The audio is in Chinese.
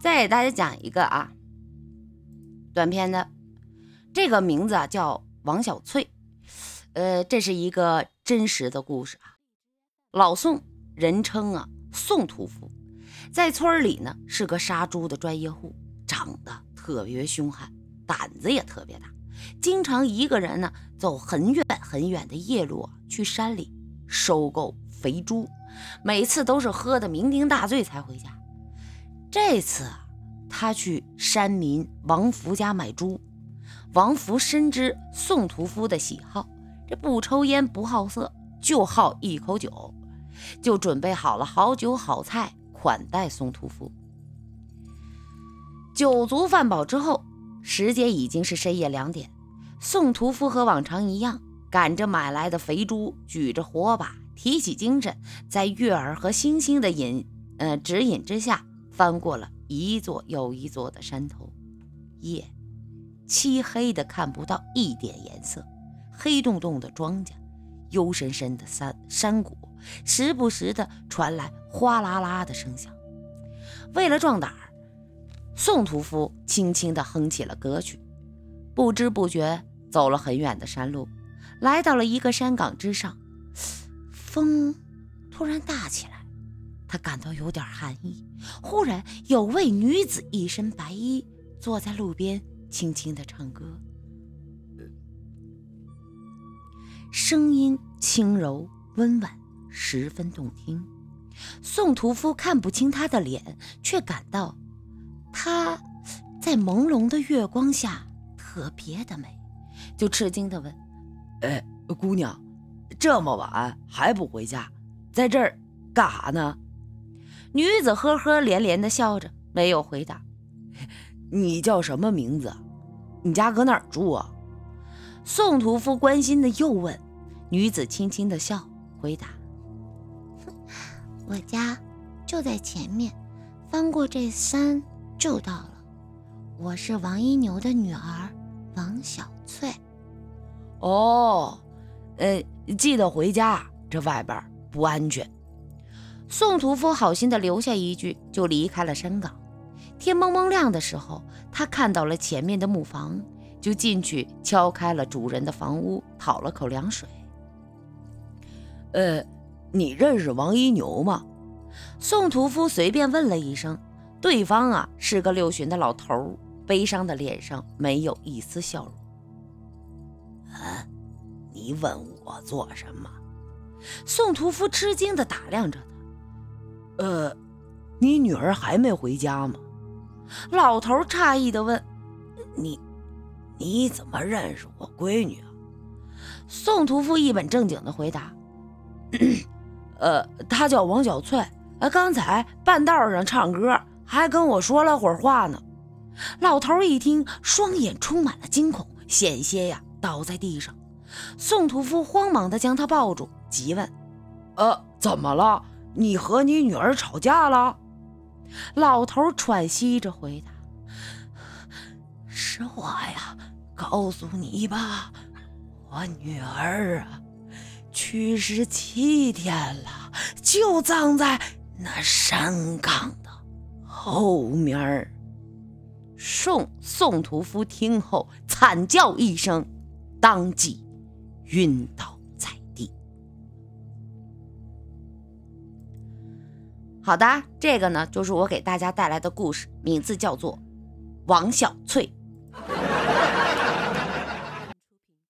再给大家讲一个啊，短篇的，这个名字啊叫王小翠，呃，这是一个真实的故事啊。老宋，人称啊宋屠夫，在村里呢是个杀猪的专业户，长得特别凶悍，胆子也特别大，经常一个人呢走很远很远的夜路去山里收购肥猪，每次都是喝得酩酊大醉才回家。这次，他去山民王福家买猪。王福深知宋屠夫的喜好，这不抽烟不好色，就好一口酒，就准备好了好酒好菜款待宋屠夫。酒足饭饱之后，时间已经是深夜两点。宋屠夫和往常一样，赶着买来的肥猪，举着火把，提起精神，在月儿和星星的引呃指引之下。翻过了一座又一座的山头，夜漆黑的看不到一点颜色，黑洞洞的庄稼，幽深深的山山谷，时不时的传来哗啦啦的声响。为了壮胆儿，宋屠夫轻轻地哼起了歌曲，不知不觉走了很远的山路，来到了一个山岗之上，风突然大起来。他感到有点寒意，忽然有位女子一身白衣坐在路边，轻轻的唱歌，声音轻柔温婉，十分动听。宋屠夫看不清她的脸，却感到她在朦胧的月光下特别的美，就吃惊的问：“哎，姑娘，这么晚还不回家，在这儿干啥呢？”女子呵呵连连的笑着，没有回答。你叫什么名字？你家搁哪儿住啊？宋屠夫关心的又问。女子轻轻的笑，回答：“我家就在前面，翻过这山就到了。我是王一牛的女儿，王小翠。”哦，呃，记得回家，这外边不安全。宋屠夫好心的留下一句，就离开了山岗。天蒙蒙亮的时候，他看到了前面的木房，就进去敲开了主人的房屋，讨了口凉水。呃，你认识王一牛吗？宋屠夫随便问了一声。对方啊是个六旬的老头，悲伤的脸上没有一丝笑容。啊，你问我做什么？宋屠夫吃惊的打量着。呃，你女儿还没回家吗？老头诧异的问：“你，你怎么认识我闺女啊？”宋屠夫一本正经的回答：“ 呃，她叫王小翠，刚才半道上唱歌，还跟我说了会儿话呢。”老头一听，双眼充满了惊恐，险些呀倒在地上。宋屠夫慌忙的将他抱住，急问：“呃，怎么了？”你和你女儿吵架了？老头喘息着回答：“是我呀，告诉你吧，我女儿啊，去世七天了，就葬在那山岗的后面。”宋宋屠夫听后惨叫一声，当即晕倒。好的，这个呢就是我给大家带来的故事，名字叫做《王小翠》。